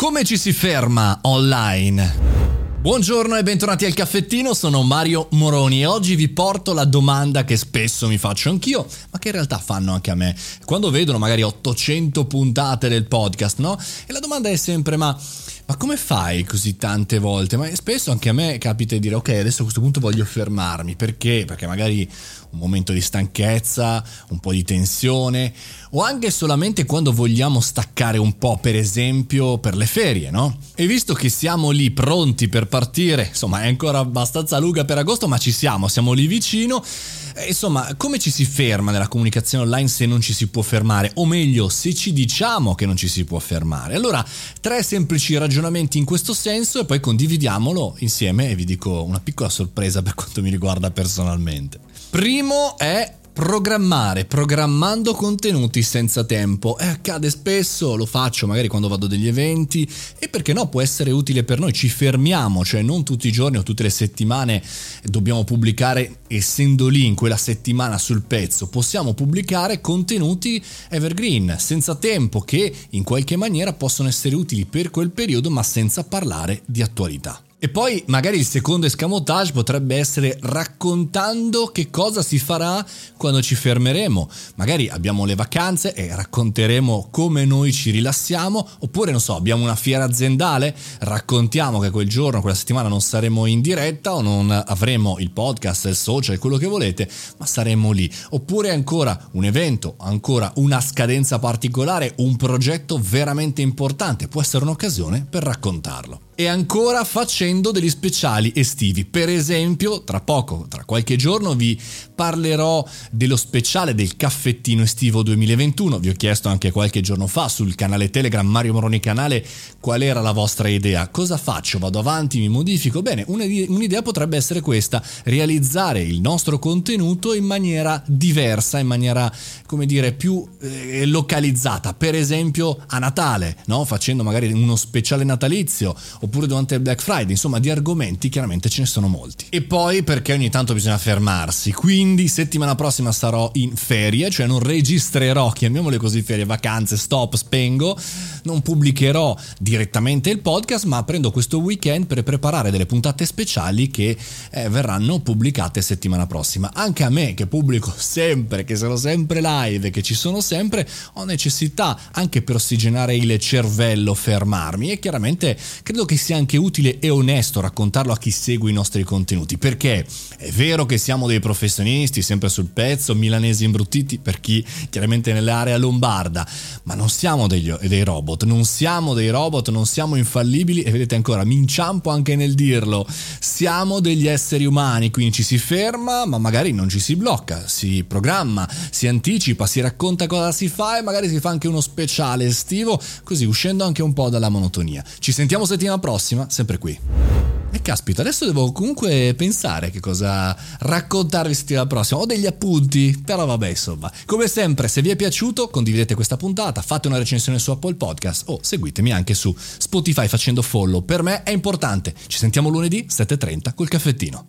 Come ci si ferma online? Buongiorno e bentornati al caffettino, sono Mario Moroni e oggi vi porto la domanda che spesso mi faccio anch'io, ma che in realtà fanno anche a me. Quando vedono magari 800 puntate del podcast, no? E la domanda è sempre ma ma come fai così tante volte? Ma spesso anche a me capita di dire ok, adesso a questo punto voglio fermarmi, perché? Perché magari un momento di stanchezza, un po' di tensione o anche solamente quando vogliamo staccare un po', per esempio per le ferie, no? E visto che siamo lì pronti per partire, insomma è ancora abbastanza lunga per agosto, ma ci siamo, siamo lì vicino insomma, come ci si ferma nella comunicazione online se non ci si può fermare? O meglio, se ci diciamo che non ci si può fermare? Allora, tre semplici ragionamenti in questo senso e poi condividiamolo insieme e vi dico una piccola sorpresa per quanto mi riguarda personalmente. Primo è Programmare, programmando contenuti senza tempo. E accade spesso, lo faccio magari quando vado a degli eventi e perché no, può essere utile per noi. Ci fermiamo, cioè non tutti i giorni o tutte le settimane dobbiamo pubblicare essendo lì in quella settimana sul pezzo. Possiamo pubblicare contenuti evergreen, senza tempo, che in qualche maniera possono essere utili per quel periodo ma senza parlare di attualità. E poi magari il secondo escamotage potrebbe essere raccontando che cosa si farà quando ci fermeremo. Magari abbiamo le vacanze e racconteremo come noi ci rilassiamo, oppure non so, abbiamo una fiera aziendale, raccontiamo che quel giorno, quella settimana non saremo in diretta o non avremo il podcast, il social, quello che volete, ma saremo lì. Oppure ancora un evento, ancora una scadenza particolare, un progetto veramente importante, può essere un'occasione per raccontarlo e ancora facendo degli speciali estivi. Per esempio, tra poco, tra qualche giorno, vi parlerò dello speciale del caffettino estivo 2021. Vi ho chiesto anche qualche giorno fa sul canale Telegram Mario Moroni Canale qual era la vostra idea. Cosa faccio? Vado avanti, mi modifico? Bene, un'idea potrebbe essere questa, realizzare il nostro contenuto in maniera diversa, in maniera, come dire, più eh, localizzata. Per esempio a Natale, no? facendo magari uno speciale natalizio oppure durante il Black Friday, insomma di argomenti chiaramente ce ne sono molti. E poi perché ogni tanto bisogna fermarsi, quindi settimana prossima sarò in ferie, cioè non registrerò, chiamiamole così ferie, vacanze, stop, spengo, non pubblicherò direttamente il podcast, ma prendo questo weekend per preparare delle puntate speciali che eh, verranno pubblicate settimana prossima. Anche a me che pubblico sempre, che sono sempre live, che ci sono sempre, ho necessità anche per ossigenare il cervello fermarmi e chiaramente credo che sia anche utile e onesto raccontarlo a chi segue i nostri contenuti, perché è vero che siamo dei professionisti, sempre sul pezzo, milanesi imbruttiti per chi chiaramente nell'area lombarda, ma non siamo degli, dei robot, non siamo dei robot, non siamo infallibili e vedete ancora, mi inciampo anche nel dirlo, siamo degli esseri umani, quindi ci si ferma, ma magari non ci si blocca, si programma, si anticipa, si racconta cosa si fa e magari si fa anche uno speciale estivo, così uscendo anche un po' dalla monotonia. Ci sentiamo settimana prossima, sempre qui. E caspita, adesso devo comunque pensare che cosa raccontarvi settimana prossima. Ho degli appunti, però vabbè, insomma. Come sempre, se vi è piaciuto, condividete questa puntata, fate una recensione su Apple Podcast o seguitemi anche su Spotify facendo follow. Per me è importante. Ci sentiamo lunedì 7.30 col caffettino.